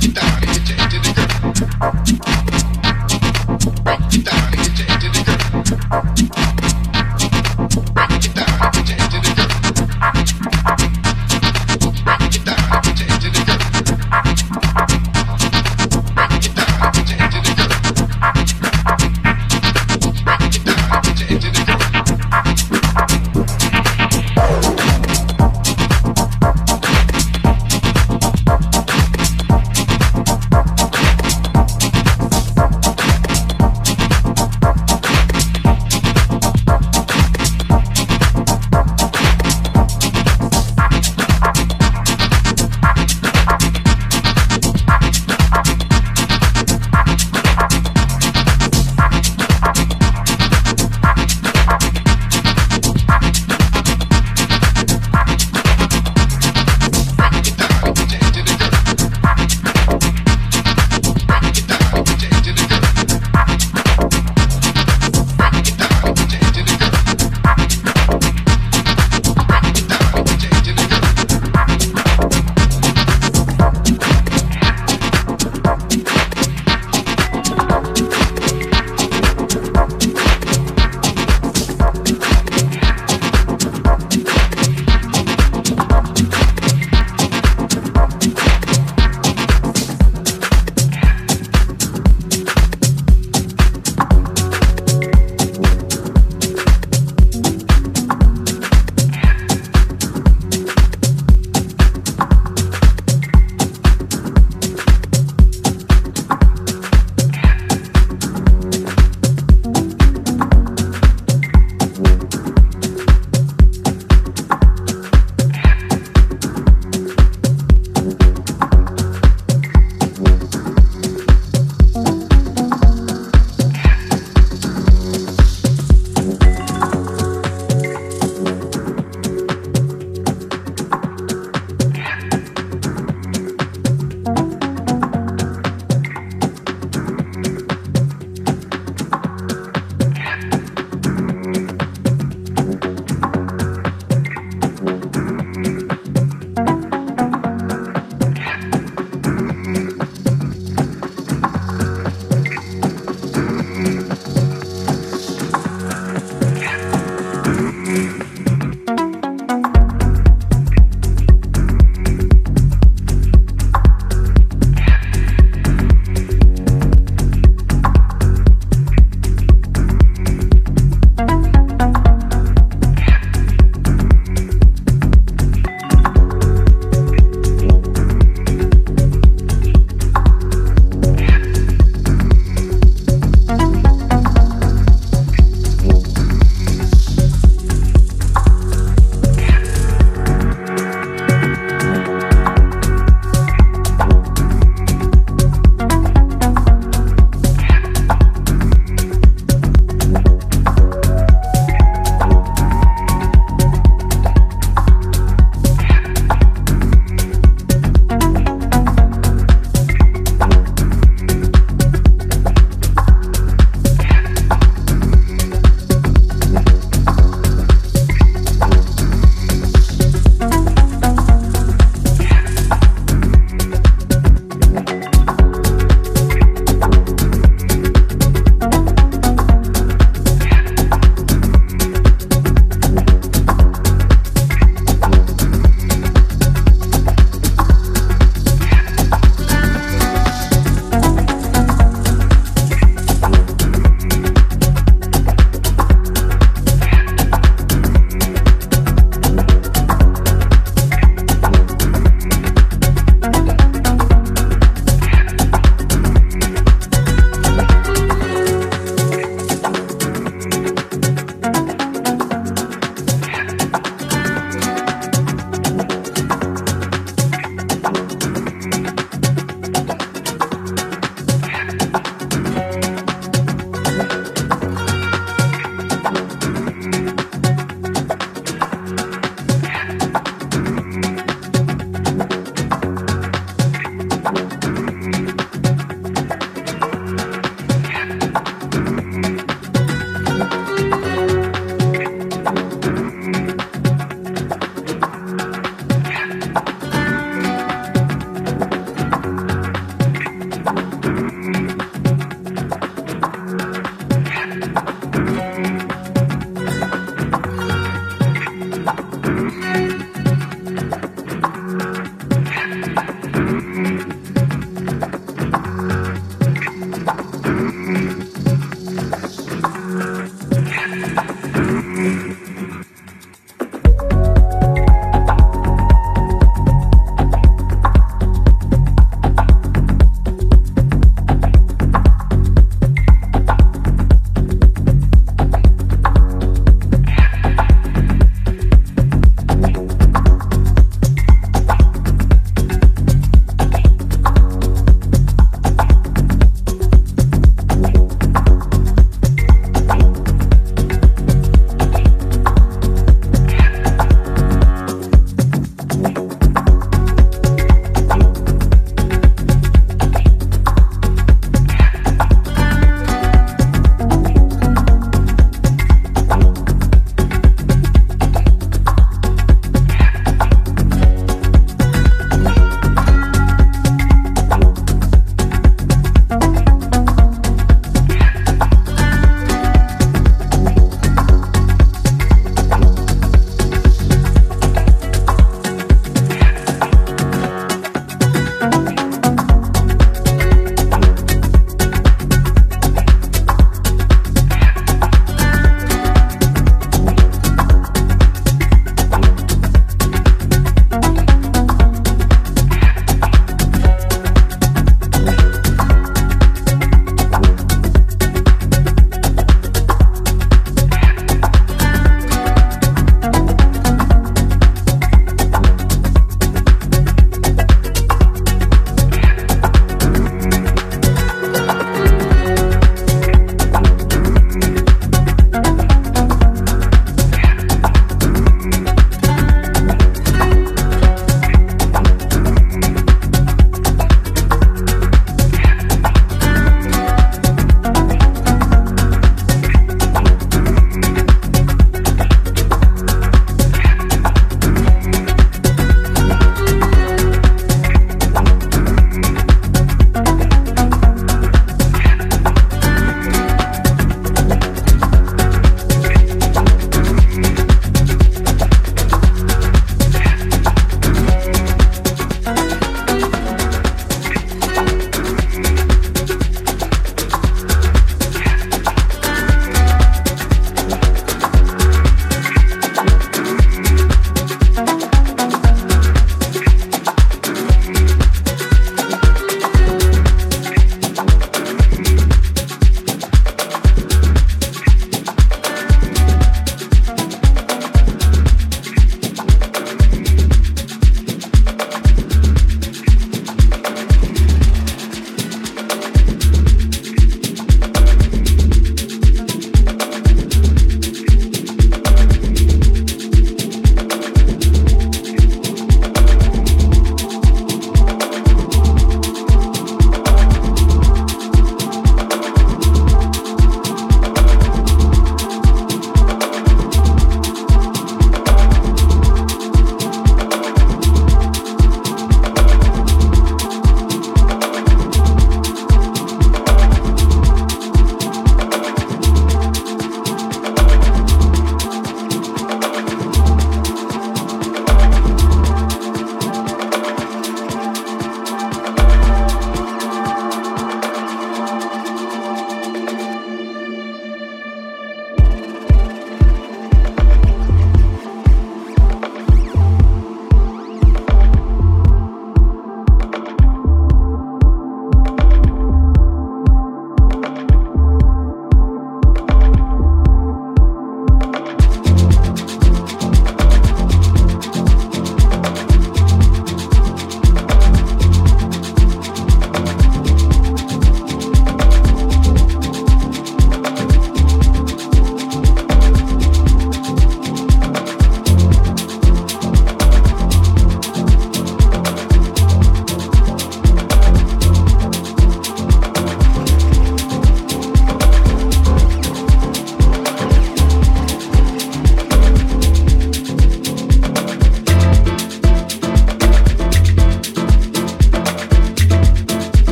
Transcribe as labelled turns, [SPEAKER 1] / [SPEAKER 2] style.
[SPEAKER 1] tchau down.